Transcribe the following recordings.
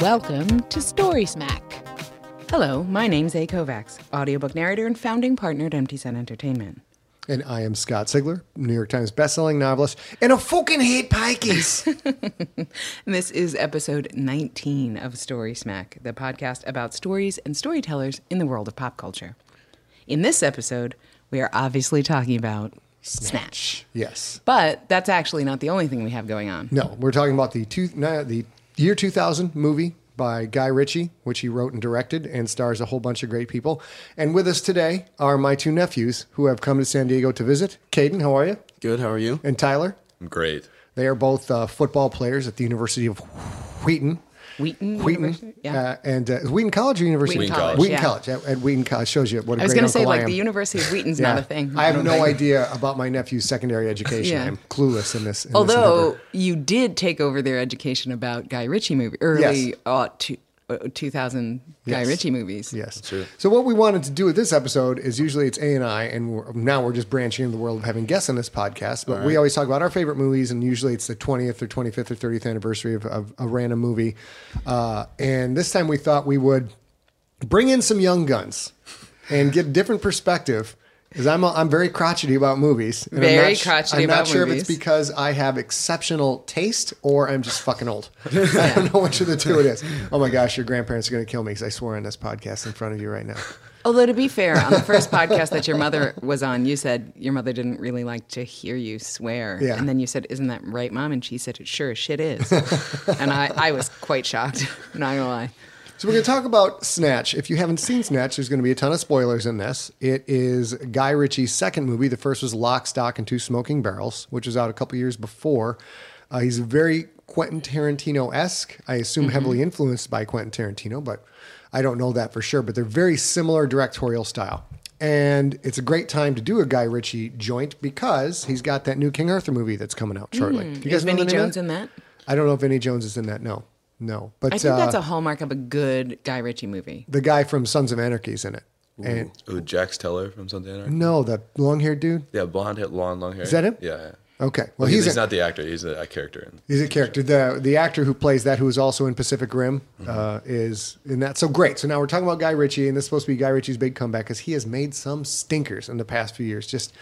Welcome to Story Smack. Hello, my name's A. Kovacs, audiobook narrator and founding partner at Empty Set Entertainment. And I am Scott Sigler, New York Times bestselling novelist, and I fucking hate pikeys. And this is episode 19 of Story Smack, the podcast about stories and storytellers in the world of pop culture. In this episode, we are obviously talking about Snatch. yes. But that's actually not the only thing we have going on. No, we're talking about the two, no, the year 2000 movie by Guy Ritchie, which he wrote and directed and stars a whole bunch of great people. And with us today are my two nephews who have come to San Diego to visit. Caden, how are you? Good. How are you? And Tyler. I'm great. They are both uh, football players at the University of Wheaton. Wheaton. Wheaton. University? Yeah. Uh, and uh, Wheaton College or University? Wheaton College. Wheaton yeah. College. At, at, Wheaton College shows you what a I was going to say, like, the University of Wheaton's yeah. not a thing. I have no idea about my nephew's secondary education. I'm clueless in this. In Although this you did take over their education about Guy Ritchie movie early yes. to. Uh, 2000 yes. Guy Ritchie movies. Yes. So what we wanted to do with this episode is usually it's A and I, and we're, now we're just branching into the world of having guests on this podcast. But right. we always talk about our favorite movies, and usually it's the 20th or 25th or 30th anniversary of, of a random movie. Uh, and this time we thought we would bring in some young guns and get a different perspective because I'm, I'm very crotchety about movies. And I'm Very not, crotchety I'm not about sure if it's because I have exceptional taste or I'm just fucking old. I don't know which of the two it is. Oh my gosh, your grandparents are going to kill me because I swore on this podcast in front of you right now. Although to be fair, on the first podcast that your mother was on, you said your mother didn't really like to hear you swear. Yeah. And then you said, "Isn't that right, mom?" And she said, "It sure as shit is." and I, I was quite shocked. Not gonna lie. So we're going to talk about Snatch. If you haven't seen Snatch, there's going to be a ton of spoilers in this. It is Guy Ritchie's second movie. The first was Lock, Stock, and Two Smoking Barrels, which was out a couple years before. Uh, he's very Quentin Tarantino-esque. I assume heavily influenced by Quentin Tarantino, but I don't know that for sure. But they're very similar directorial style. And it's a great time to do a Guy Ritchie joint because he's got that new King Arthur movie that's coming out shortly. Do you Is know Vinnie Jones in that? I don't know if Vinnie Jones is in that. No, no. But I think uh, that's a hallmark of a good Guy Ritchie movie. the guy from Sons of Anarchy is in it. And Ooh, Jax Teller from Sons of Anarchy. no, the long haired dude. Yeah, blonde hair, long, long hair. Is that him? Yeah. yeah. Okay, well he's, he's, he's a, not the actor. He's a, a character. In, he's a character. The the actor who plays that, who is also in Pacific Rim, uh, is in that. So great. So now we're talking about Guy Ritchie, and this is supposed to be Guy Ritchie's big comeback because he has made some stinkers in the past few years. Just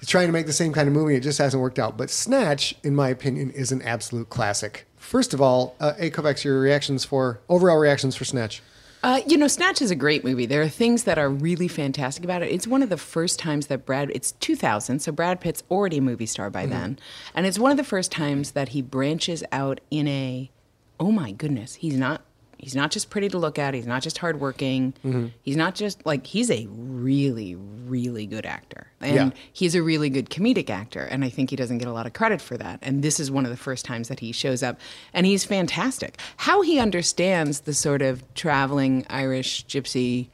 he's trying to make the same kind of movie. It just hasn't worked out. But Snatch, in my opinion, is an absolute classic. First of all, uh, A. Kovacs, your reactions for overall reactions for Snatch. Uh, you know, Snatch is a great movie. There are things that are really fantastic about it. It's one of the first times that Brad, it's 2000, so Brad Pitt's already a movie star by then. And it's one of the first times that he branches out in a, oh my goodness, he's not. He's not just pretty to look at. He's not just hardworking. He's not just like he's a really, really good actor, and Yeah. he's a really good comedic actor. And I think he doesn't get a lot of credit for that. And this is one of the first times that he shows up, and he's fantastic. How he understands the sort of traveling Irish gypsy,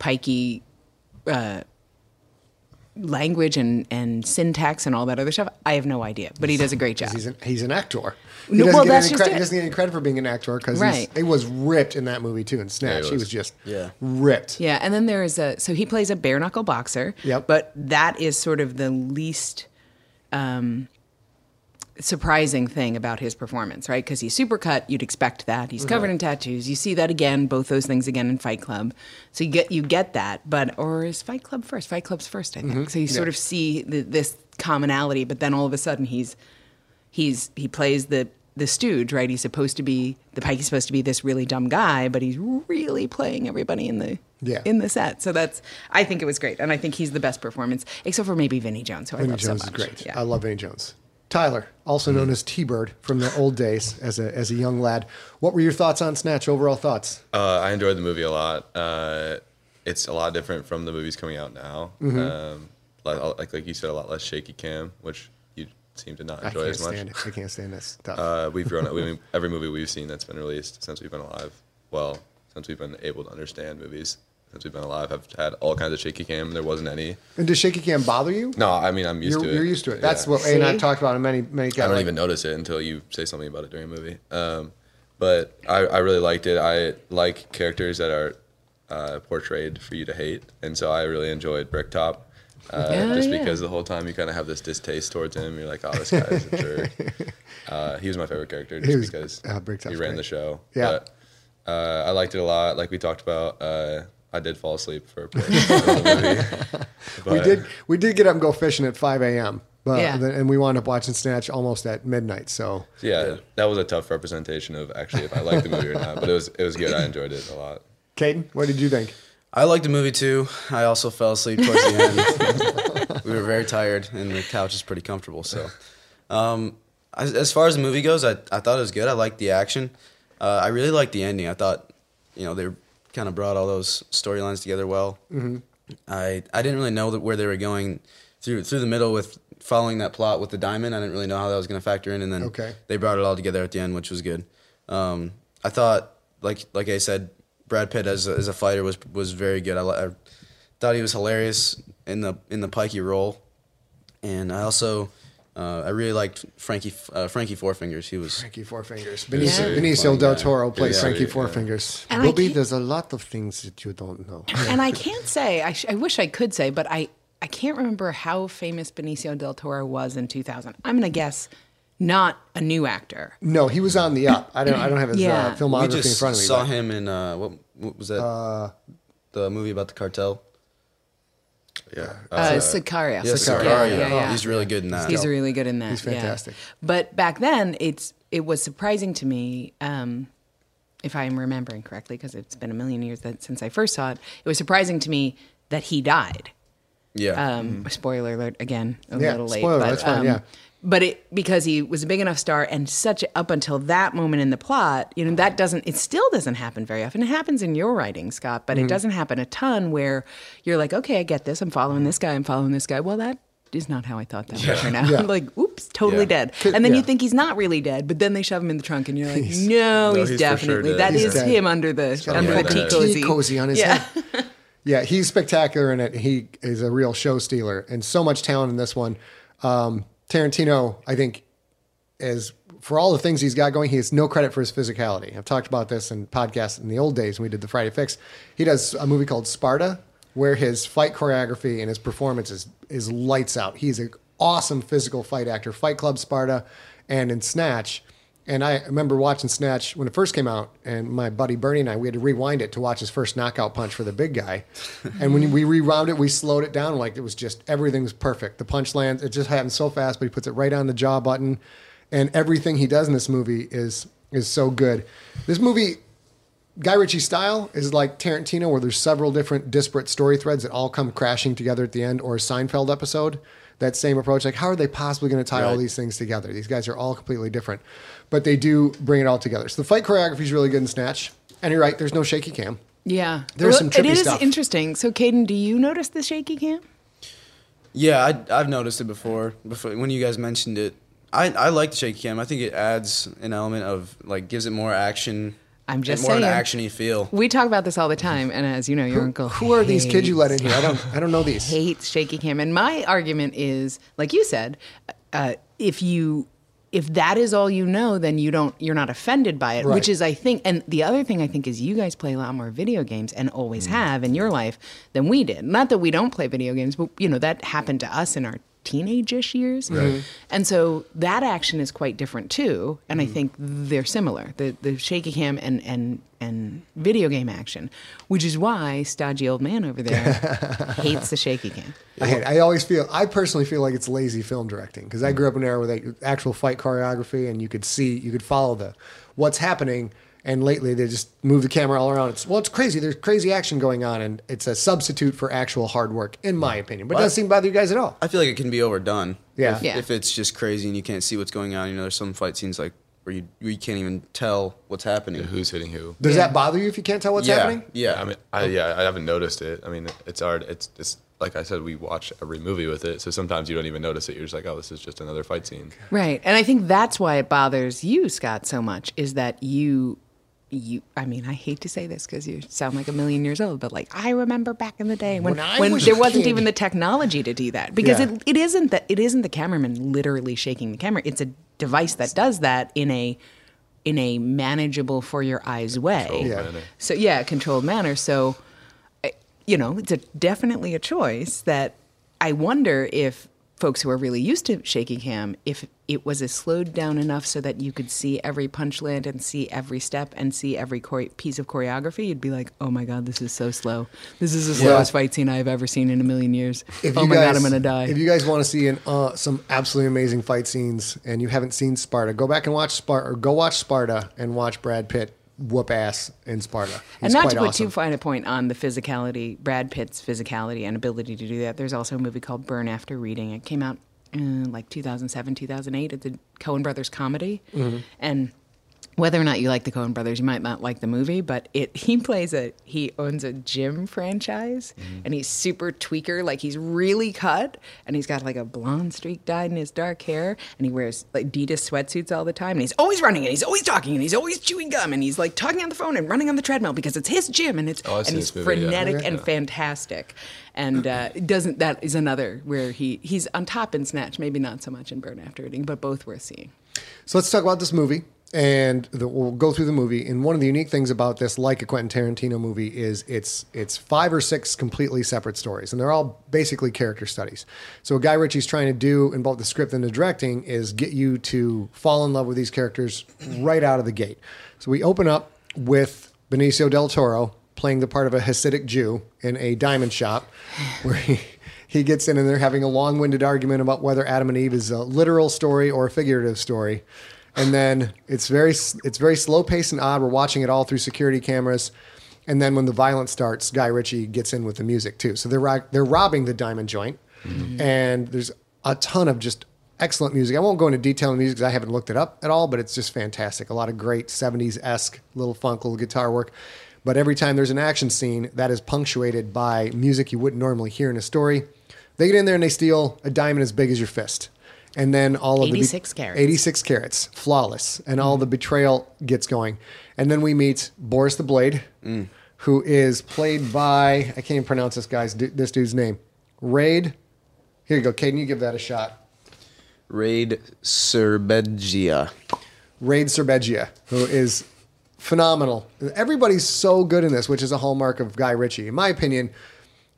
pikey uh, language and, and syntax and all that other stuff, I have no idea. But he does a great job. He's an, he's an actor. He doesn't, well, get that's any just credit, it. he doesn't get any credit for being an actor because Right. he was ripped in that movie too. In Snatch, he he was was. just Yeah. ripped. Yeah, and then there is a so he plays a bare knuckle boxer. Yep. But that is sort of the least um, surprising thing about his performance, right? Because he's super cut. You'd expect that. He's covered in tattoos. You see that again, both those things again in Fight Club. So you get you get that. But or is Fight Club first? Fight Club's first, I think. So you sort of see the, this commonality, but then all of a sudden he's he's he plays the the stooge, right? He's supposed to be the pike. He's supposed to be this really dumb guy, but he's really playing everybody in the Yeah. in the set. So that's I think it was great, and I think he's the best performance, except for maybe Vinnie Jones, who I love Jones so is great. Yeah. I love Vinnie Jones. Tyler, also known as T Bird from the old days as a as a young lad. What were your thoughts on Snatch? Overall thoughts? uh, I enjoyed the movie a lot. Uh, it's a lot different from the movies coming out now. Mm-hmm. Um, like, like like you said, a lot less shaky cam, which you seem to not I enjoy can't as much. stand it. I can't stand this. Uh, we've grown up. We, mean, every movie we've seen that's been released since we've been alive, well, since we've been able to understand movies, since we've been alive, have had all kinds of shaky cam. There wasn't any. and does shaky cam bother you? No, I mean I'm used you're, to it. you're used to it. That's Yeah. what A and I See? talked about in many many. Guys. I don't even notice it until you say something about it during a movie. Um, but I, I really liked it. I like characters that are uh, portrayed for you to hate, and so I really enjoyed Bricktop. Uh, Yeah, just yeah. because the whole time you kind of have this distaste towards him. You're like, oh, this guy's a jerk. Uh, he was my favorite character just He was- because uh, he ran great. the show. Yeah. But Uh, I liked it a lot. Like we talked about, uh, I did fall asleep for a portion of the movie. we did we did get up and go fishing at 5 a.m. But Yeah. then- and we wound up watching Snatch almost at midnight. So Yeah, that was a tough representation of actually if I liked the movie or not. But it was it was good. I enjoyed it a lot. Caden, what did you think? I liked the movie too. I also fell asleep towards the end. we were very tired, and the couch is pretty comfortable. So, um, as, as far as the movie goes, I, I thought it was good. I liked the action. Uh, I really liked the ending. I thought, you know, they kind of brought all those storylines together well. Mm-hmm. I I didn't really know that where they were going through through the middle with following that plot with the diamond. I didn't really know how that was going to factor in, and then Okay. they brought it all together at the end, which was good. Um, I thought, like like I said, Brad Pitt as a, as a fighter was was very good. I, I thought he was hilarious in the in the pikey role, and I also uh, I really liked Frankie uh, Frankie Four Fingers. He was Frankie Four Fingers. Benicio, Yeah. Benicio del guy. Toro plays Yeah, Frankie yeah. Four Fingers. And Bobby, there's a lot of things that you don't know. and I can't say. I, sh- I wish I could say, but I I can't remember how famous Benicio del Toro was in 2000. I'm gonna guess not a new actor. No, he was on the up. I don't. I don't have his Yeah. uh, we filmography in just front of me. I saw but- him in uh, what, what was that? the movie about the cartel. Yeah, Uh, Sicario. Yeah, Sicario. Sicario. Yeah, yeah. He's really good in that. He's really good in that. He's yeah. fantastic. But back then, it's it was surprising to me, um, if I am remembering correctly, because it's been a million years that, since I first saw it. It was surprising to me that he died. yeah. Um, Spoiler alert again, a Mm-hmm. Yeah, little late. spoiler, but, that's fine, um, yeah. But it because he was a big enough star and such up until that moment in the plot, you know, that doesn't it still doesn't happen very often. It happens in your writing, Scott, but Mm-hmm. it doesn't happen a ton where you're like, okay, I get this. I'm following this guy. I'm following this guy. Well, that is not how I thought that would turn out. Yeah. like, oops, totally Yeah. dead. And then yeah. you think he's not really dead, but then they shove him in the trunk, and you're like, He's- no, No, he's, he's sure definitely dead. that He's is dead. him under the under the tea cozy. cozy on his Yeah. head. Yeah, he's spectacular in it. He is a real show stealer and so much talent in this one. Um, Tarantino, I think, is for all the things he's got going, he has no credit for his physicality. I've talked about this in podcasts in the old days when we did the Friday Fix. He does a movie called Sparta, where his fight choreography and his performance is, is lights out. He's an awesome physical fight actor. Fight Club Sparta and in Snatch. And I remember watching Snatch when it first came out, and my buddy Bernie and I, we had to rewind it to watch his first knockout punch for the big guy. and when we rewound it, we slowed it down like it was just everything was perfect. The punch lands, it just happened so fast, but he puts it right on the jaw button, and everything he does in this movie is is so good. This movie, Guy Ritchie style, is like Tarantino, where there's several different disparate story threads that all come crashing together at the end, or a Seinfeld episode. That same approach, like how are they possibly going to tie all these things together? These guys are all completely different, but they do bring it all together. So the fight choreography is really good in Snatch. And you're right, there's no shaky cam. Yeah, There's some It trippy is stuff. interesting. So, Caden, do you notice the shaky cam? Yeah, I, I've noticed it before. Before when you guys mentioned it, I, I like the shaky cam. I think it adds an element of like gives it more action. I'm just more saying. an actiony feel. We talk about this all the time, and as you know, your uncle. Who are these kids you let in here? I don't I don't know these. Hates shaky cam, and my argument is, like you said, uh, if you if that is all you know, then you don't you're not offended by it. Right. Which is, I think, and the other thing I think is you guys play a lot more video games and always Mm. have in your life than we did. Not that we don't play video games, but you know that happened to us in our teenage-ish years, and so that action is quite different too. And I Mm. think they're similar, the the shaky cam and and and video game action, which is why stodgy old man over there hates the shaky cam. I, hate it. I always feel, I personally feel like it's lazy film directing because I grew up in an era with like, actual fight choreography and you could see, you could follow the what's happening. And lately they just move the camera all around. It's well, it's crazy. There's crazy action going on, and it's a substitute for actual hard work, in my opinion. But it doesn't seem to bother you guys at all. I feel like it can be overdone. Yeah. If, Yeah. if it's just crazy and you can't see what's going on, you know, there's some fight scenes like where you where you can't even tell what's happening. who's hitting who? Does Yeah. that bother you if you can't tell what's yeah, happening? Yeah. I mean, I, yeah, I haven't noticed it. I mean, it's hard. It's it's like I said, we watch every movie with it, so sometimes you don't even notice it. You're just like, oh, this is just another fight scene. Right. And I think that's why it bothers you, Scott, so much is that you you I mean, I hate to say this because you sound like a million years old, but like I remember back in the day when When when was there wasn't even the technology to do that. Because Yeah. it, it isn't that it isn't the cameraman literally shaking the camera. It's a device that does that in a in a manageable for your eyes way. Yeah. So yeah, controlled manner. So, eh, you know, it's a, definitely a choice that I wonder if folks who are really used to shaking cam, if it was a slowed down enough so that you could see every punch land and see every step and see every chore- piece of choreography, you'd be like, "Oh my god, this is so slow. This is the slowest fight scene I've ever seen in a million years. If oh you my guys, god, I'm gonna die." If you guys want to see an, uh, some absolutely amazing fight scenes and you haven't seen Sparta, go back and watch Sparta, or go watch Sparta and watch Brad Pitt whoop ass in Sparta. and not to put awesome. too fine a point on the physicality, Brad Pitt's physicality and ability to do that. There's also a movie called Burn After Reading. It came out in like 2007, 2008. It's a Coen Brothers comedy, Mm-hmm. and whether or not you like the Coen Brothers, you might not like the movie, but it he plays a he owns a gym franchise, Mm-hmm. and he's super tweaker, like he's really cut, and he's got like a blonde streak dyed in his dark hair, and he wears like Adidas sweatsuits all the time, and he's always running, and he's always talking, and he's always chewing gum, and he's like talking on the phone and running on the treadmill because it's his gym, and it's Oh, and he's movie, frenetic Okay. and Yeah. fantastic, and uh, doesn't that is another where he he's on top in Snatch, maybe not so much in Burn After Reading, but both worth seeing. So let's talk about this movie, and the, we'll go through the movie. And one of the unique things about this, like a Quentin Tarantino movie, is it's it's five or six completely separate stories, and they're all basically character studies. So Guy Ritchie's trying to do in both the script and the directing is get you to fall in love with these characters right out of the gate. So we open up with Benicio del Toro playing the part of a Hasidic Jew in a diamond shop, where he. He gets in and they're having a long-winded argument about whether Adam and Eve is a literal story or a figurative story and then it's very it's very slow paced and odd. We're watching it all through security cameras, and then when the violence starts, Guy Ritchie gets in with the music too. So they're they're robbing the diamond joint, mm-hmm. and there's a ton of just excellent music. I won't go into detail on the music because I haven't looked it up at all, but it's just fantastic. A lot of great '70s esque little funk, little guitar work. But every time there's an action scene, that is punctuated by music you wouldn't normally hear in a story. They get in there and they steal a diamond as big as your fist. And then all of the 86 carats. 86 carats, flawless, and all the mm. betrayal gets going. And then we meet Boris the Blade, mm. who is played by I can't even pronounce this guy's this dude's name. Raid. Here you go, Caden. You give that a shot. Rade Serbedzija. Rade Serbedzija, who is phenomenal. Everybody's so good in this, which is a hallmark of Guy Ritchie. In my opinion,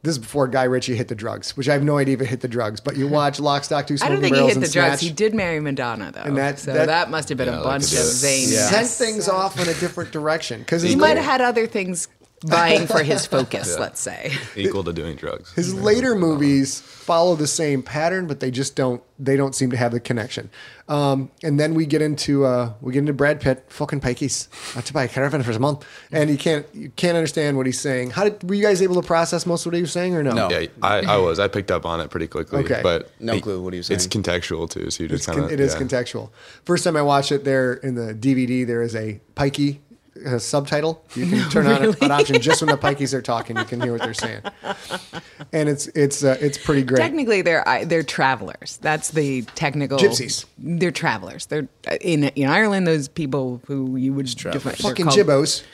this is before Guy Ritchie hit the drugs, which I have no idea if it hit the drugs. But you watch Lock, Stock, Two I Smoking don't think he Barrels hit the and drugs. Snatch. He did marry Madonna, though. And that- so that- that, must have been Yeah, a bunch of do it. zany. Yeah. Sent things off in a different direction because He might have had other things vying for his focus, let's say. Equal to doing drugs. His later movies follow the same pattern, but they just don't. They don't seem to have the connection. Um, and then we get into uh, we get into Brad Pitt, fucking pikeys, not to buy a caravan for a month, and you can't you can't understand what he's saying. How did were you guys able to process most of what he was saying or no? No. Yeah, I, I was. I picked up on it pretty quickly. Okay. But No it- clue what he was saying. It's contextual too, so you just kind con- of. it is contextual. First time I watched it, there in the DVD, there is a pikey uh, subtitle. You can turn on it, an option just when the pikeys are talking. You can hear what they're saying, and it's it's uh, it's pretty great. Technically, they're they're travelers. That's the technical Gypsies. They're travelers. They're uh, in in Ireland. Those people who you would define they're fucking called, gibbos.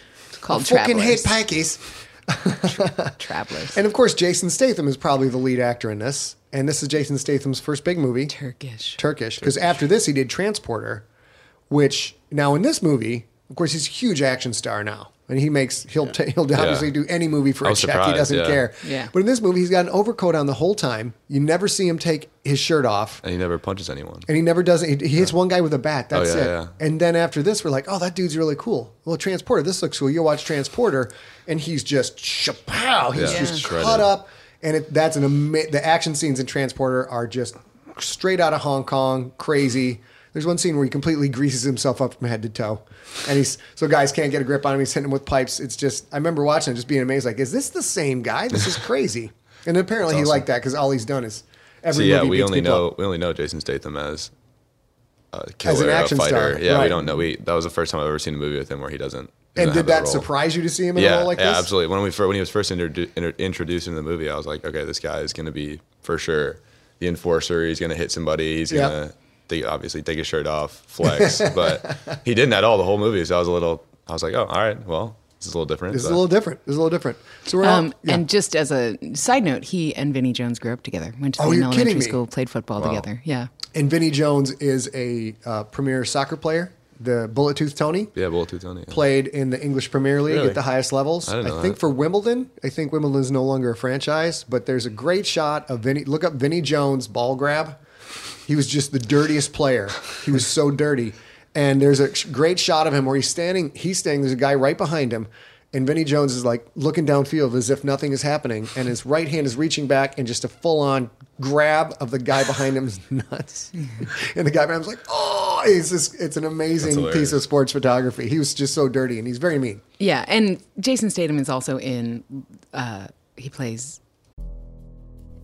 called I fucking hate travelers. pikeys. travelers. And of course, Jason Statham is probably the lead actor in this. And this is Jason Statham's first big movie, Turkish. Turkish. Because after this, he did Transporter, which now in this movie, of course, he's a huge action star now. And he makes he'll ta- he'll obviously do any movie for I a was check. he doesn't yeah. care. Yeah. But in this movie, he's got an overcoat on the whole time. You never see him take his shirt off. And he never punches anyone. And he never does it. He, he hits one guy with a bat. Oh, that's Oh, yeah, it. yeah. And then after this, we're like, oh, that dude's really cool. Well, Transporter, this looks cool. You watch Transporter, and he's just chapow. He's Yeah, just shredded. cut up. And it, that's an ama- the action scenes in Transporter are just straight out of Hong Kong, crazy. There's one scene where he completely greases himself up from head to toe, and he's so guys can't get a grip on him. He's hitting him with pipes. It's just I remember watching it, just being amazed. Like, is this the same guy? This is crazy. and apparently he liked that because all he's done is So every yeah, movie we only know up. we only know Jason Statham as a As an action a fighter. star, Yeah, right. we don't know. We that was the first time I've ever seen a movie with him where he doesn't. he And doesn't did that surprise you to see him in a Yeah, role like yeah, this? absolutely. When we when he was first introdu- inter- introduced into the movie, I was like, okay, this guy is going to be for sure the enforcer. He's going to hit somebody. He's Yep. going to take, obviously take his shirt off, flex. but he didn't at all the whole movie. So I was a little. I was like, oh, all right, well, this is a little different. This is a little different. This is a little different. So we're all, Um, yeah. And just as a side note, he and Vinnie Jones grew up together. Went to Oh, same you're elementary school, played football together. Yeah. and Vinnie Jones is a uh, premier soccer player the Bullet Tooth Tony. Yeah, Bullet Tooth Tony. yeah. Played in the English Premier League Really? at the highest levels. I didn't know think that. for Wimbledon. I think Wimbledon is no longer a franchise, but there's a great shot of Vinnie. Look up Vinnie Jones ball grab. He was just the dirtiest player. He was so dirty. And there's a great shot of him where he's standing. He's standing. There's a guy right behind him, and Vinnie Jones is like looking downfield as if nothing is happening, and his right hand is reaching back and just a full on grab of the guy behind him's nuts. and the guy behind him's like, oh, it's just, it's an amazing piece of sports photography. He was just so dirty, and he's very mean. Yeah, and Jason Statham is also in. Uh, he plays.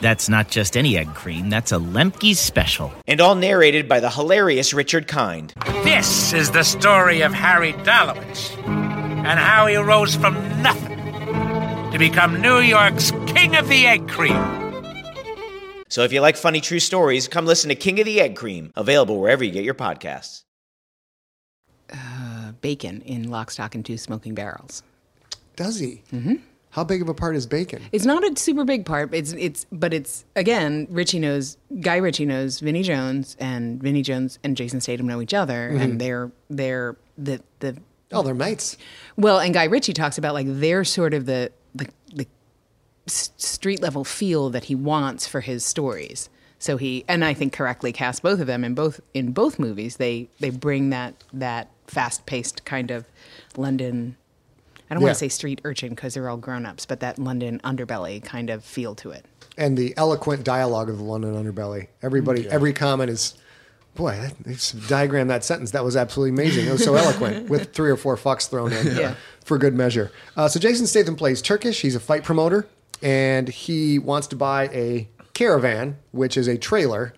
That's not just any egg cream, that's a Lemke's special. and all narrated by the hilarious Richard Kind. This is the story of Harry Dalowitz and how he rose from nothing to become New York's King of the Egg Cream. So if you like funny true stories, come listen to King of the Egg Cream, available wherever you get your podcasts. Uh, bacon in Lock, Stock, and Two Smoking Barrels. Does he? Mm-hmm. How big of a part is bacon? It's not a super big part. It's it's but it's again Ritchie knows Guy Ritchie knows Vinnie Jones and Vinnie Jones and Jason Statham know each other and mm-hmm. they're they're the the Oh, they're mates. well and Guy Ritchie talks about like they're sort of the the the street level feel that he wants for his stories. So he and I think correctly cast both of them in both in both movies. They they bring that that fast paced kind of London. I don't Yeah. want to say street urchin because they're all grown ups, but that London underbelly kind of feel to it. and the eloquent dialogue of the London underbelly. Everybody, every comment is, boy, that, it's diagram that sentence. That was absolutely amazing. It was so eloquent with three or four fucks thrown in Yeah. for good measure. Uh, so Jason Statham plays Turkish. He's a fight promoter, and he wants to buy a caravan, which is a trailer.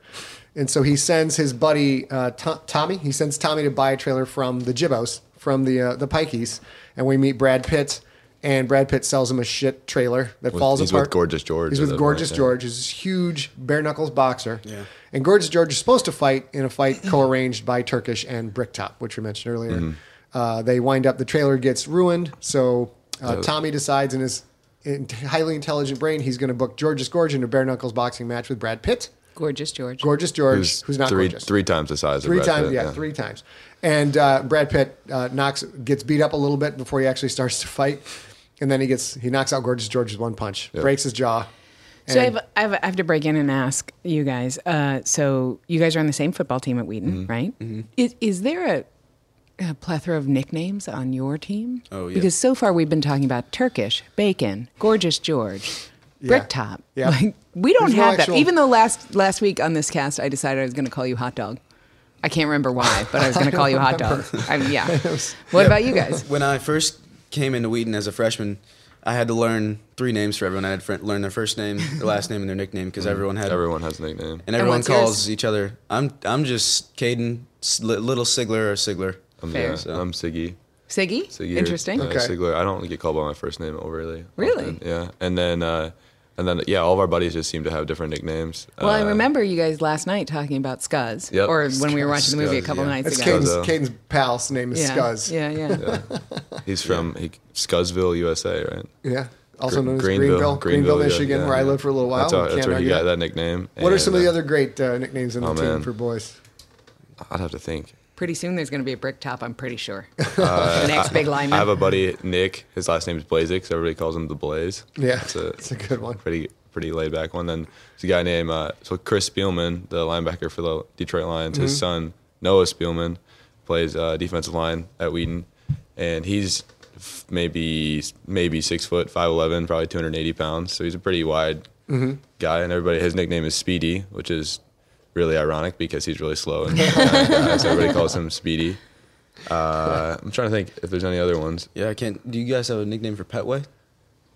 And so he sends his buddy uh, To- Tommy. He sends Tommy to buy a trailer from the Jibbos, from the uh, the Pikeys, and we meet Brad Pitt. And Brad Pitt sells him a shit trailer that With- falls he's with apart. Gorgeous George He's with Gorgeous point, yeah. George. He's this huge bare knuckles boxer. Yeah. And Gorgeous George is supposed to fight in a fight co-arranged by Turkish and Bricktop, which we mentioned earlier. Mm-hmm. Uh, they wind up. The trailer gets ruined, so uh, Tommy decides in his in- highly intelligent brain he's going to book George's Gorge into a bare knuckles boxing match with Brad Pitt. Gorgeous George. Gorgeous George, Who's, who's, not three, gorgeous. three times the size Three of Brad times, Pitt, yeah, three times. And uh, Brad Pitt uh, knocks, gets beat up a little bit before he actually starts to fight, and then he gets he knocks out Gorgeous George with one punch, breaks his jaw. So I have, I, have, I have to break in and ask you guys. Uh, so you guys are on the same football team at Wheaton, Mm-hmm. right? Is, is there a, a plethora of nicknames on your team? Oh, yeah. Because so far we've been talking about Turkish, Bacon, Gorgeous George, Bricktop. Yeah. Like, we don't There's no have actual- that. Even though last last week on this cast I decided I was going to call you Hot Dog. I can't remember why, but I was going to call you Hot Dog. I mean, yeah. What about you guys? When I first came into Wheaton as a freshman, I had to learn three names for everyone. I had to fr- learn their first name, their last name, and their nickname because everyone had Everyone has a nickname. and everyone what's calls yours? each other. I'm I'm just Caden, S- Little Sigler or Sigler. I'm, Fair. yeah, So- I'm Siggy. Siggy? Siggy or- Interesting. Uh, Okay. Sigler. I don't get called by my first name overly. Really? often, Yeah. And then uh, and then yeah, all of our buddies just seem to have different nicknames. Well, I Uh, remember you guys last night talking about Scuzz, Yep. or when we were watching the movie a couple yeah. nights It's ago. Caden's, Scuzzo. Caden's pal's name is Yeah. Scuzz. Yeah, yeah. He's from he, Scuzzville, USA, right? Yeah. Also Gre- known as Greenville, Greenville, yeah, Michigan, yeah, where I yeah. lived for a little while. That's, how, that's where he got that. that nickname. What are some of the uh, other great uh, nicknames in the Oh, team man. for boys? I'd have to think. Pretty soon there's going to be a brick top. I'm pretty sure. Uh, the next big lineman. I have a buddy Nick. His last name is Blazek, so everybody calls him the Blaze. Yeah, it's a, it's a good one. Pretty pretty laid back one. Then there's a guy named uh, so Chris Spielman, the linebacker for the Detroit Lions. His Mhm. son Noah Spielman plays uh, defensive line at Wheaton, and he's f- maybe maybe six foot five eleven, probably 280 pounds. So he's a pretty wide Mhm. guy, and everybody his nickname is Speedy, which is really ironic because he's really slow and kind of guy, so everybody calls him Speedy. Uh, I'm trying to think if there's any other ones. Yeah, I can't. Do you guys have a nickname for Petway?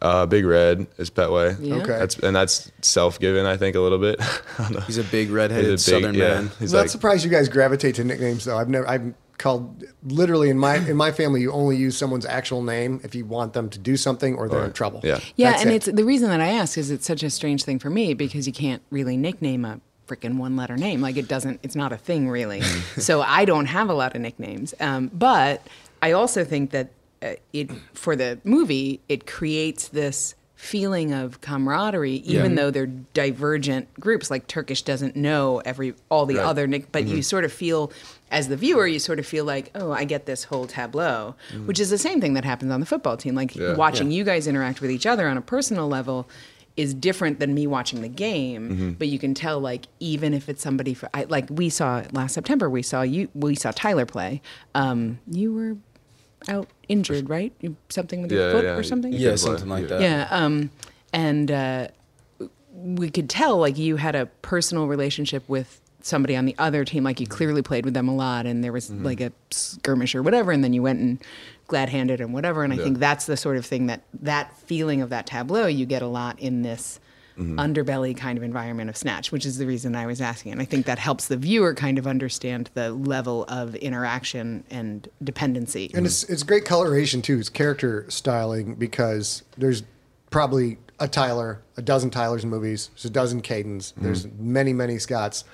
Uh, Big Red is Petway. Yeah. Okay. That's, and that's self-given, I think, a little bit. He's a big redheaded He's a big- Southern yeah, man. He's I'm not surprised you guys gravitate to nicknames though. I've never I've called literally in my in my family you only use someone's actual name if you want them to do something or they're in trouble. Yeah. Yeah, That's and it. it's the reason that I ask is it's such a strange thing for me because you can't really nickname a freaking one letter name. Like it doesn't, it's not a thing really. so I don't have a lot of nicknames. Um, but I also think that uh, it for the movie it creates this feeling of camaraderie even Yeah. though they're divergent groups like turkish doesn't know every all the Right. other nick but you Mhm. sort of feel as the viewer you sort of feel like oh i get this whole tableau which is the same thing that happens on the football team like Yeah. watching Yeah. you guys interact with each other on a personal level is different than me watching the game Mhm. but you can tell like even if it's somebody for I, like we saw last september we saw you we saw tyler play. Um, you were out injured right? You- something with your Yeah, foot yeah, or something? Yeah, something like that. yeah um, and uh, we could tell like you had a personal relationship with somebody on the other team like you mm-hmm. clearly played with them a lot and there was mm-hmm. like a skirmish or whatever and then you went and glad handed and whatever and i Yeah. think that's the sort of thing that that feeling of that tableau you get a lot in this mm-hmm. underbelly kind of environment of snatch which is the reason i was asking and i think that helps the viewer kind of understand the level of interaction and dependency And it's it's great coloration too. It's character styling because there's probably a Tyler, a dozen Tylers in movies. There's a dozen Cadens. There's many many Scotts.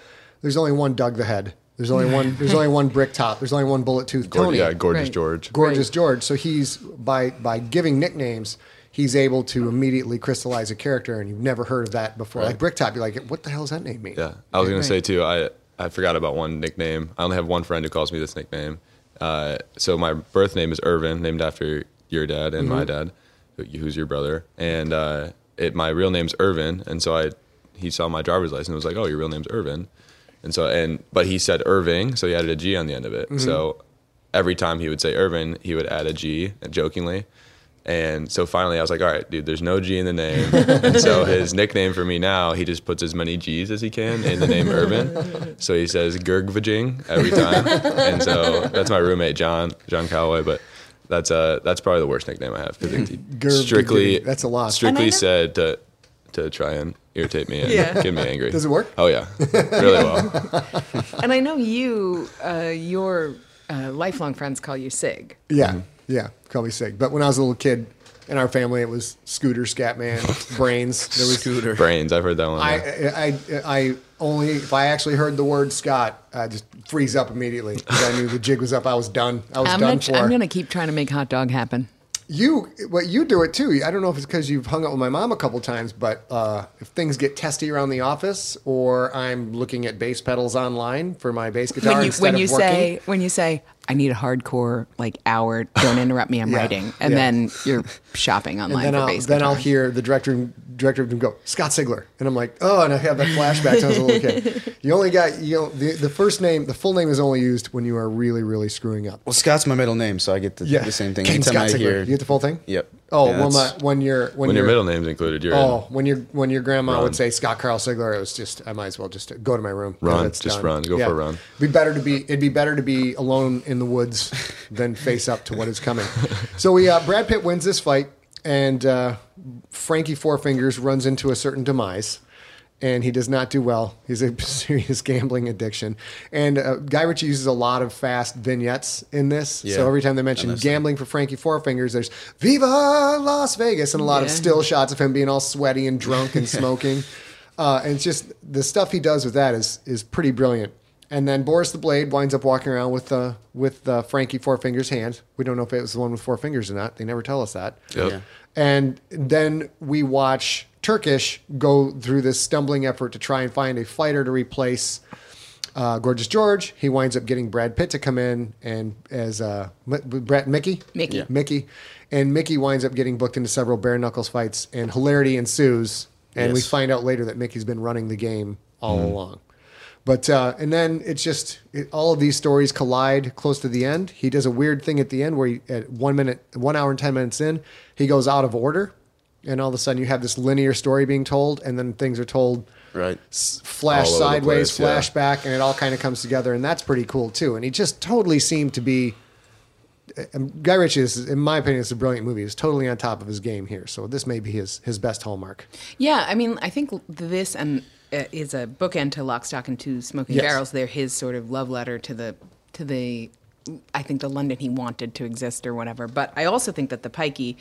There's only one Doug the Head. There's only one. There's only one Brick Top. There's only one Bullet Tooth Gord- Tony. yeah, Gorgeous Right. George. Gorgeous George. So he's by by giving nicknames. He's able to immediately crystallize a character, and you've never heard of that before. Right. Like Brick Top, you're like, what the hell does that name mean? Yeah, I was gonna Right. say too. I I forgot about one nickname. I only have one friend who calls me this nickname. Uh, so my birth name is Irvin, named after your dad and my Mhm. dad, who- who's your brother. And uh, it my real name's Irvin, and so I he saw my driver's license and was like, "Oh, your real name's Irvin," and so and but he said Irving, so he added a G on the end of it. Mhm. So every time he would say Irvin, he would add a G jokingly. And so finally, I was like, "All right, dude, there's no G in the name." and so his nickname for me now, he just puts as many G's as he can in the name Irvin. So he says Gergvajing every time, and so that's my roommate John John Calloway. But that's uh that's probably the worst nickname I have because he strictly that's a lot. Strictly said to to try and irritate me and Yeah. get me angry. Does it work? Oh yeah, really well. and i know you uh, your uh, lifelong friends call you sig Yeah, yeah. Call me Sig. But when I was a little kid, in our family, it was Scooter, Scatman, Brains. There was Scooter. Brains. I've heard that one. I. I, I, I only if I actually heard the word Scott, I just freeze up immediately because I knew the jig was up. I was done. I was I'm done gonna, for. I'm gonna keep trying to make hot dog happen You, what you do it too. I don't know if it's because you've hung out with my mom a couple times, but uh, if things get testy around the office, or I'm looking at bass pedals online for my bass guitar when you instead when of you working, say when you say I need a hardcore like hour, don't interrupt me, I'm Yeah, writing, and yeah. then you're shopping and online then for I'll bass then I'll hear the director director of them go Scott Sigler, and I'm like, oh, and I have that flashback to when I was a little kid. You only got you know the, the first name, the full name is only used when you are really really screwing up. Well, Scott's my middle name, so I get the, Yeah. the same thing. Caden Anytime Scott I Sigler. hear, You get the full thing? Yep. Oh, Yeah, well, my, that's- when your when, when your your middle name's included, you're oh in. when your when your grandma Run. would say Scott Carl Sigler, it was just I might as well just go to my room. Run. it's Just done. run. Go for a run. Be better to be it'd be better to be alone in the woods than face up to what is coming. So we uh, Brad Pitt wins this fight, and uh, Frankie Four Fingers runs into a certain demise. and he does not do well. He's a serious gambling addiction. And uh, Guy Ritchie uses a lot of fast vignettes in this. Yeah, so every time they mention noticed gambling for Frankie Four Fingers, there's Viva Las Vegas and a lot of still shots of him being all sweaty and drunk and smoking. Uh, and it's just the stuff he does with that is is pretty brilliant. And then Boris the Blade winds up walking around with uh, with uh, Frankie Four Fingers' hand. We don't know if it was the one with four fingers or not. They never tell us that. Yep. Yeah. And then we watch Turkish go through this stumbling effort to try and find a fighter to replace uh, Gorgeous George. He winds up getting Brad Pitt to come in and as uh, M- Brad Mickey, Mickey. Yeah. Mickey, and Mickey winds up getting booked into several bare knuckles fights, and hilarity ensues. And we find out later that Mickey's been running the game all along. But uh, and then it's just it, all of these stories collide close to the end. He does a weird thing at the end where he, at one minute, one hour and ten minutes in, he goes out of order, and all of a sudden you have this linear story being told, and then things are told Right. s- flash All sideways, place, yeah. flashback, and it all kind of comes together, and that's pretty cool too. And he just totally seemed to be. um, Guy Ritchie is, in my opinion, it's a brilliant movie. He's totally on top of his game here. So this may be his his best hallmark. Yeah, I mean, I think this and Uh, is a bookend to Lock, Stock, and Two Smoking Yes. Barrels. They're his sort of love letter to the to the, I think the London he wanted to exist or whatever. But I also think that the Pikey,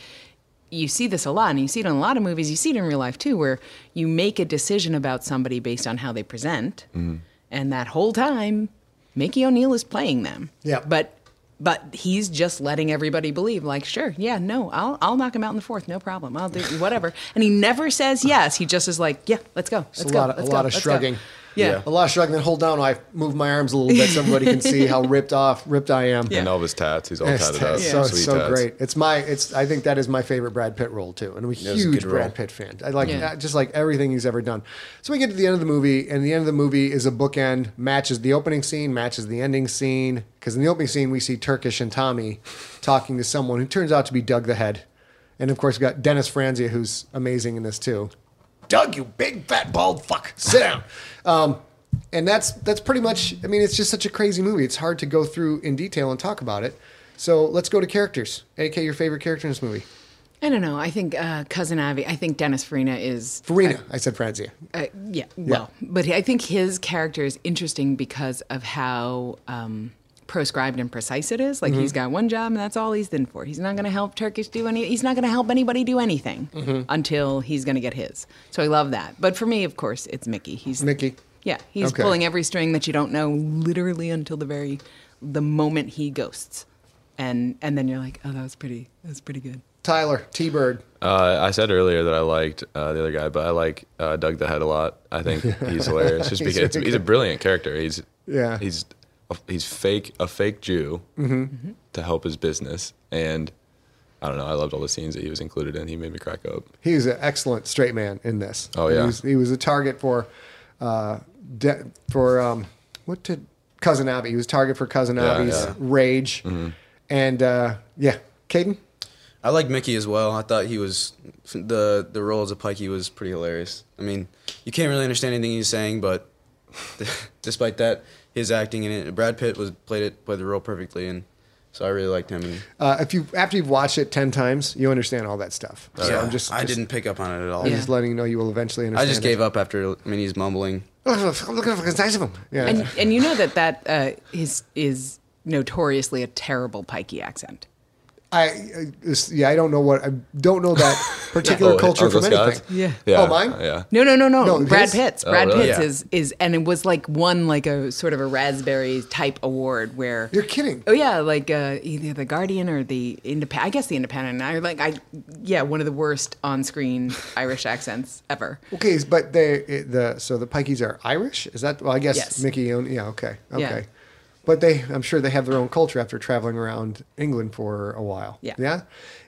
you see this a lot, and you see it in a lot of movies. You see it in real life too, where you make a decision about somebody based on how they present, mm-hmm. and that whole time, Mickey O'Neill is playing them. Yeah. but. But he's just letting everybody believe, like, sure, yeah, no, I'll I'll knock him out in the fourth, no problem. I'll do whatever. And he never says yes. He just is like, yeah, let's go, let's It's a go, lot of, let's a go, lot of let's go." Shrugging. Yeah. A lot of shrugging. Then hold down. I move my arms a little bit so everybody can see how ripped off, ripped I am. Yeah. And all of his tats. He's all It's tatted up. so Sweet so tats. great. It's my it's I think that is my favorite Brad Pitt role too, and I'm a was huge good Brad role. Pitt fan. I like Yeah. uh, just like everything he's ever done. So we get to the end of the movie, and the end of the movie is a bookend matches the opening scene matches the ending scene because in the opening scene we see Turkish and Tommy talking to someone who turns out to be Doug the Head, and of course we got Dennis Franzia who's amazing in this too. Doug, you big fat bald fuck, sit down. Um, and that's that's pretty much. I mean, it's just such a crazy movie. It's hard to go through in detail and talk about it. So let's go to characters. AK, your favorite character in this movie? I don't know. I think uh, cousin Abby. I think Dennis Farina is Farina. I said Franzia. Uh, yeah, well, but I think his character is interesting because of how um, proscribed and precise it is. Like Mm-hmm. he's got one job and that's all he's in for. He's not going to help Turkish do any. He's not going to help anybody do anything Mm-hmm. until he's going to get his. So I love that. But for me, of course, it's Mickey. He's Mickey. Yeah, he's Okay. pulling every string that you don't know, literally until the very the moment he ghosts, and and then you're like, oh, that was pretty. That was pretty good. Tyler T Bird. Uh, I said earlier that I liked uh, the other guy, but I like uh, Doug the Head a lot. I think he's hilarious. Just He's because it's, he's a brilliant character. He's Yeah. He's he's fake a fake Jew Mm-hmm. to help his business, and I don't know. I loved all the scenes that he was included in. He made me crack up. He was an excellent straight man in this. Oh, He yeah. was, he was a target for, uh, de- for um, what did cousin Abby? He was target for cousin Yeah, Abby's yeah. rage, and uh, yeah, Caden. I like Mickey as well. I thought he was the the role as a Pikey was pretty hilarious. I mean, you can't really understand anything he's saying, but despite that, his acting in it, Brad Pitt was played it played the role perfectly, and so I really liked him. And Uh, if you after you've watched it ten times, you understand all that stuff. So yeah, I'm just, I just- didn't pick up on it at all. I'm just letting you know you will eventually I understand. just gave up after I mean he's mumbling. I'm looking for the size of him. Yeah. And and you know that that uh, is is notoriously a terrible pikey accent. I, I yeah, I don't know what I don't know that particular Oh, culture Uncle from Scott's? anything. Yeah. Yeah. Oh, mine? yeah. No, no, no, no. No, Brad? Pitt's. Oh, Brad really? Pitt's Yeah. is is and it was like won like a sort of a raspberry type award where You're kidding. Oh yeah, like uh, either the Guardian or the Independent. I guess the Independent. I like I yeah, one of the worst on-screen Irish accents ever. Okay, but they it- the so the Pikeys are Irish. Is that well? I guess Yes. Mickey. Yeah. Okay. Okay. But they, I'm sure they have their own culture after traveling around England for a while. Yeah. Yeah.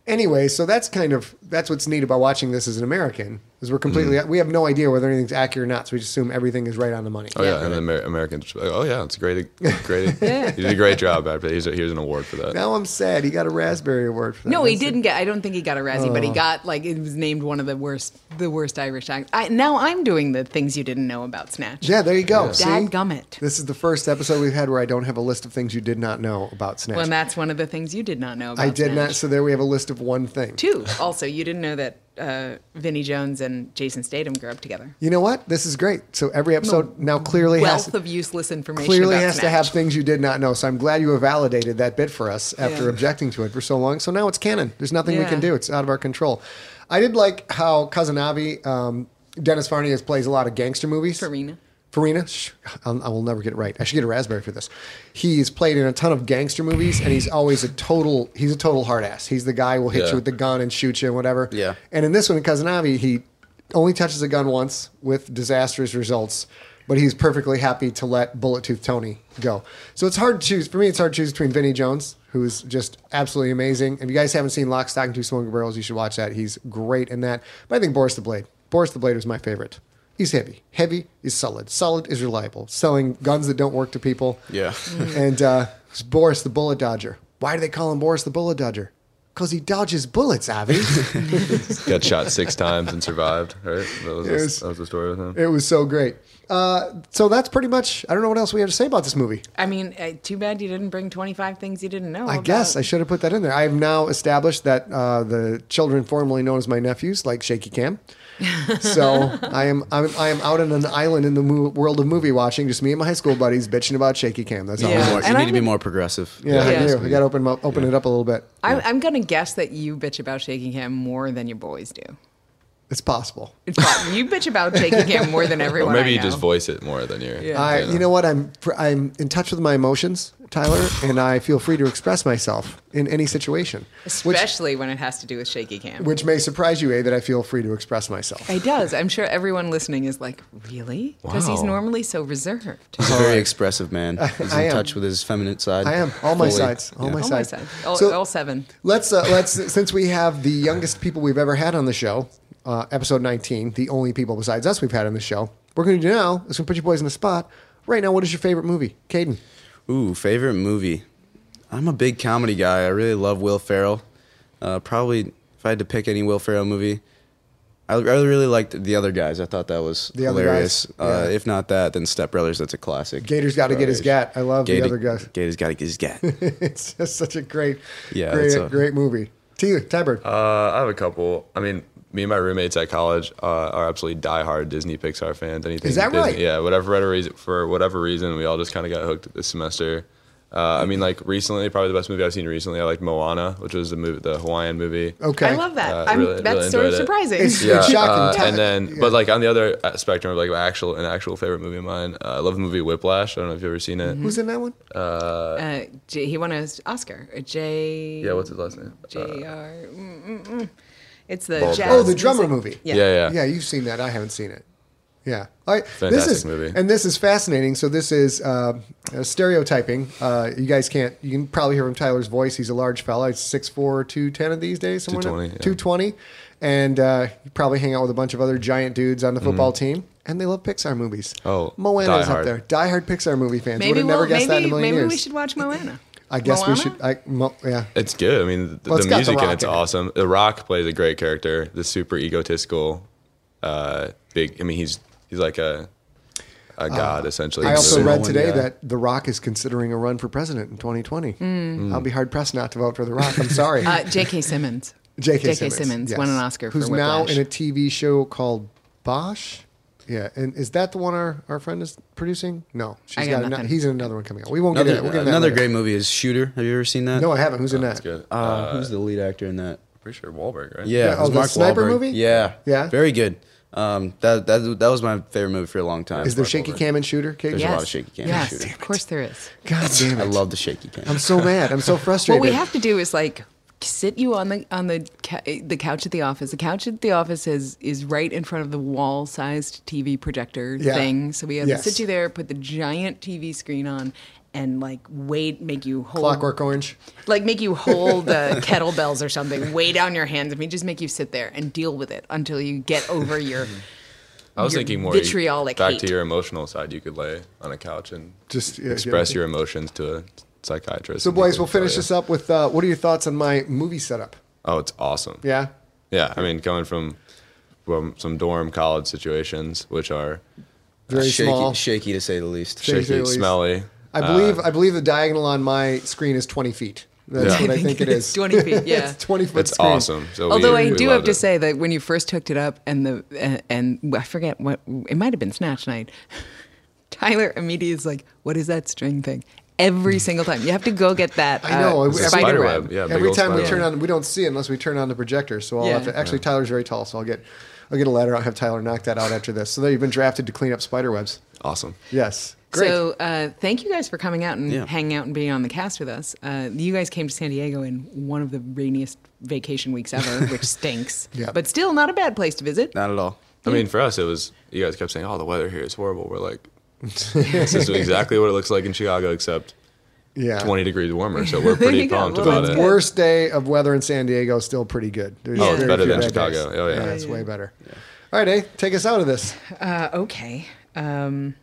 Anyway, so that's kind of that's what's neat about watching this as an American is we're completely Mm-hmm. we have no idea whether anything's accurate or not, so we just assume everything is right on the money. Oh yeah, and the Amer- Americans. like, Oh yeah, it's a great, great. Yeah. You did a great job, Brad Pitt. Here's, a, here's an award for that. Now I'm sad he got a raspberry award for that. No, he That's- didn't get. I don't think he got a Razzie, but he Oh. got like it was named one of the worst, the worst Irish acts. I, now I'm doing the things you didn't know about Snatch. Yeah, there you go. See? Dadgummit. This is the first episode we've had where I don't have a list of things you did not know about Snatch. Well, and that's one of the things you did not know about. I did not. So there we have a list of of one thing. Two. Also, you didn't know that uh, Vinnie Jones and Jason Statham grew up together. You know what? This is great. So every episode now clearly has Wealth has of useless information. clearly has to have things you did not know. So I'm glad you have validated that bit for us after Yeah. objecting to it for so long. So now it's canon. There's nothing we can do. It's out of our control. I did like how Cousin Avi, um, Dennis Farney plays a lot of gangster movies. Farina. Farina, I'll, I will never get it right. I should get a raspberry for this. He's played in a ton of gangster movies, and he's always a total. He's a total hard ass. He's the guy who will hit Yeah. you with the gun and shoot you and whatever. Yeah. And in this one, in Cousin Avi, he only touches a gun once with disastrous results, but he's perfectly happy to let Bullet Tooth Tony go. So it's hard to choose. For me, it's hard to choose between Vinnie Jones, who's just absolutely amazing. If you guys haven't seen Lock, Stock, and Two Smoking Barrels, you should watch that. He's great in that. But I think Boris the Blade. Boris the Blade was my favorite. He's heavy. Heavy is solid. Solid is reliable. Selling guns that don't work to people. Yeah. and uh, it's Boris the Bullet Dodger. Why do they call him Boris the Bullet Dodger? Because he dodges bullets, Avi. Got shot six times and survived. Right, that was, It was- that was the story with him. It was so great. Uh, so that's pretty much. I don't know what else we have to say about this movie. I mean, uh, too bad you didn't bring 25 things you didn't know. I about- guess I should have put that in there. I have now established that uh, the children formerly known as my nephews like Shaky Cam. So I am I'm, I am out on an island in the mo- world of movie watching, just me and my high school buddies bitching about Shaky Cam. That's all. Yeah. I'm More- doing. you And need to be more progressive. Yeah, I do. I got to open 'em up, open it up a little bit. I'm, I'm going to guess that you bitch about shaky cam more than your boys do. It's possible. It's possible. you bitch about shaky cam more than Or everyone. maybe I you know. just voice it more than you're. Yeah. I, you know what? I'm I'm in touch with my emotions, Tyler, and I feel free to express myself in any situation, which Especially when it has to do with shaky cam. which may surprise you, A, that I feel free to express myself. It does. I'm sure everyone listening is like, really? Because he's normally so reserved. He's a very expressive man. He's I in am. touch with his feminine side. I am all my fully. sides, all Yeah. my All my sides. sides. All, So- all seven. Let's uh, let's since we have the youngest people we've ever had on the show, uh, episode 19, the only people besides us we've had on the show. We're going to do now is going to put you boys in the spot. Right now, what is your favorite movie, Caden? Ooh, favorite movie. I'm a big comedy guy. I really love Will Ferrell. Uh, probably if I had to pick any Will Ferrell movie, I I really, really liked The Other Guys. I thought that was The Other hilarious. Guys, Uh, if not that, then Step Brothers. That's a classic. Gator's got to get his gat. I love the other guys. Gator's got to get his gat. it's just such a great, Yeah, great, a- great movie. To you, Tybert. Uh, I have a couple. I mean, me and my roommates at college uh, are absolutely diehard Disney Pixar fans. Anything Is that Disney, right? Yeah, whatever whatever reason for whatever reason, we all just kind of got hooked this semester. Uh, I mean, like recently, probably the best movie I've seen recently. I liked Moana, which was the movie, the Hawaiian movie. okay. I love that. Uh, I'm, really- that's really sort of enjoyed it. surprising. It's- Yeah, shocking. uh, Ty- and then, yeah. but like on the other uh, spectrum of like my actual an actual favorite movie of mine, uh, I love the movie Whiplash. I don't know if you've ever seen it. Who's in that one? uh, J- he won an Oscar. Uh, J. Yeah, what's his last name? J R. Mm, mm, mm. It's the jazz Oh, the drummer music. movie. Yeah. Yeah, yeah. Yeah, you've seen that. I haven't seen it. Yeah. All right. this is, movie. And this is fascinating. So this is uh, uh, stereotyping. Uh, you guys can't. You can probably hear from Tyler's voice. He's a large fella. He's 6'4", 210 these days. somewhere 220, there. yeah. 220. And uh, you probably hang out with a bunch of other giant dudes on the football Mm-hmm. team. And they love Pixar movies. Oh, Moana's up Hard. there. Diehard Pixar movie fans. Would Maybe have never we'll, guessed that in a million maybe years. we should watch Moana. I guess we should. I, mo, yeah. It's good. I mean, the, Well, the got The music in it's in it. awesome. The Rock plays a great character. The super egotistical, uh, big. I mean, he's he's like a a god essentially. Uh, I also So- read today guy. that The Rock is considering a run for president in 2020. I'll be hard pressed not to vote for The Rock. I'm sorry. Uh, J.K. Simmons. J.K. J.K. Simmons, yes. won an Oscar Who's for now in a TV show called Bosch. Yeah, and is that the one our, our friend is producing? No, she's I got got. ano- nothing. he's in another one coming out. We won't get Another, in. We'll get in that another later. great movie is Shooter. Have you ever seen that? No, I haven't. Who's in That's that? good. Uh, who's the lead actor in that? Pretty sure Wahlberg, right? Yeah, Yeah, it was oh, the Mark sniper Wahlberg. movie? Yeah, Yeah? very good. Um, that that that was my favorite movie for a long time. Is there shaky cam and shooter? Kate? There's a lot of shaky cam and Yes, shooter. of course there is. God damn it! I love the shaky cam. I'm so mad. I'm so frustrated. What we have to do is like sit you on the on the the couch at the office. The couch at the office is is right in front of the wall-sized TV projector Yeah. thing. So we have Yes. to sit you there, put the giant TV screen on, and like wait, make you hold Clockwork Orange. like make you hold the kettlebells or something way down your hands. I mean, just make you sit there and deal with it until you get over your. I was your thinking more vitriolic back hate. to your emotional side. You could lay on a couch and Just yeah, express yeah. your emotions to a psychiatrist. So, and boys, we'll finish you. this up with uh, what are your thoughts on my movie setup? Oh, it's awesome. Yeah. Yeah, I mean, coming from from some dorm college situations, which are Very shaky, small. shaky to say the least. Shaky. shaky, at least. smelly. I uh, believe I believe the diagonal on my screen is 20 feet. That's Yeah. what I I think, think it's 20 feet, yeah. it's 20 foot It's screen. awesome. So Although we, I we do have loved to say that when you first hooked it up and the and, and I forget what it might have been Snatch Night, Tyler immediately is like, "What is that string thing?" Every single time you have to go get that. I know. uh, Every- spider, spider web. web, yeah. Every old time we spider turn web. on, we don't see it unless we turn on the projector. So I'll Yeah. have to. Actually, Tyler's very tall, so I'll get, I'll get a ladder. I'll have Tyler knock that out after this. So there, you've been drafted to clean up spider webs. Awesome. Yes, great. So uh, thank you guys for coming out and Yeah. hanging out and being on the cast with us. Uh, you guys came to San Diego in one of the rainiest vacation weeks ever, which stinks. Yeah. But still, not a bad place to visit. Not at all. I mean, for us, it was. You guys kept saying, "Oh, the weather here is horrible." We're like, "This is exactly what it looks like in Chicago, except yeah. 20 degrees warmer." So we're pretty you go. pumped about that's it. good. Worst day of weather in San Diego, is still pretty good. There's Oh, it's better than Chicago. days. Oh, yeah. it's way better. All right, eh? Take us out of this. Uh, okay. Um,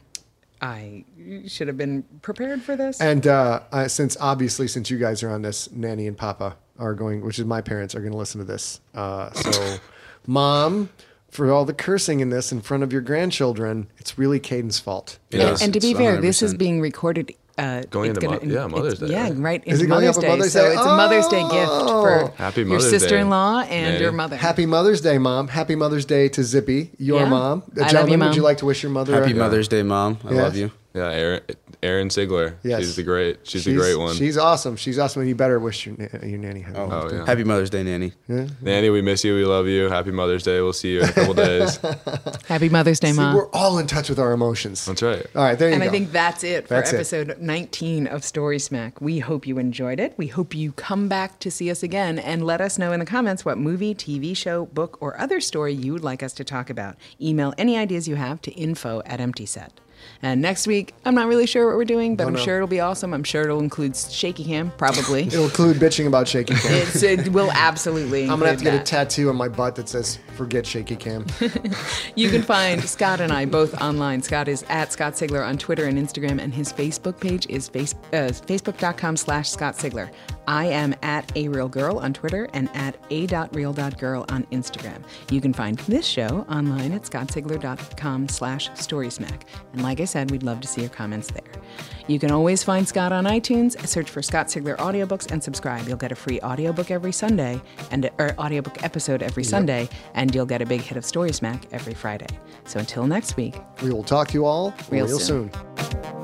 I should have been prepared for this. And uh, uh, since obviously, since you guys are on this, Nanny and Papa are going, which is my parents, are going to listen to this. Uh, so, Mom, for all the cursing in this in front of your grandchildren, it's really Caden's fault. It and, is. and to be It's fair, this is being recorded. Uh, Going into gonna- Mo- yeah, Mother's Day, Yeah, right? right. Is into it going up Mother's on Day. Mother's so Day? it's a Mother's Day gift Oh. for Happy your Mother's Day, sister-in-law and Nanny. your mother. Happy Mother's Day, Mom. Happy Mother's Day to Zippy, your Yeah. mom. I love Gentlemen, you, Mom. would you like to wish your mother Happy a, Mother's Day, Mom. I Yes. love you. Yeah, Aaron, Aaron Sigler. Yes. She's the great. She's, She's the great one. She's awesome. She's awesome. And you better wish your, na- your nanny happy Oh, Mother's Day. yeah. Happy Mother's Day, Nanny. Nanny, we miss you. We love you. Happy Mother's Day. We'll see you in a couple days. Happy Mother's Day, See, Mom. we're all in touch with our emotions. That's right. All right, there you go. and go. I think that's it for That's it. episode 19 of Story Smack. We hope you enjoyed it. We hope you come back to see us again and let us know in the comments what movie, TV show, book, or other story you would like us to talk about. Email any ideas you have to info at empty set. And next week, I'm not really sure what we're doing, but Don't I'm know. sure it'll be awesome. I'm sure it'll include shaky cam, probably. It'll include bitching about shaky cam. it's, it will absolutely. I'm gonna have to include get a tattoo on my butt that says "Forget shaky cam." You can find Scott and I both online. Scott is at Scott Sigler on Twitter and Instagram, and his Facebook page is face, uh, facebook.com slash Scott Sigler. I am at a real girl on Twitter and at a.real.girl on Instagram. You can find this show online at scottsigler.com slash storysmack. And like I said, we'd love to see your comments there. You can always find Scott on iTunes, search for Scott Sigler audiobooks and subscribe. You'll get a free audiobook every Sunday and or audiobook episode every Sunday, and you'll get a big hit of Story Smack every Friday. So until next week, We will talk to you all Real real, soon. soon.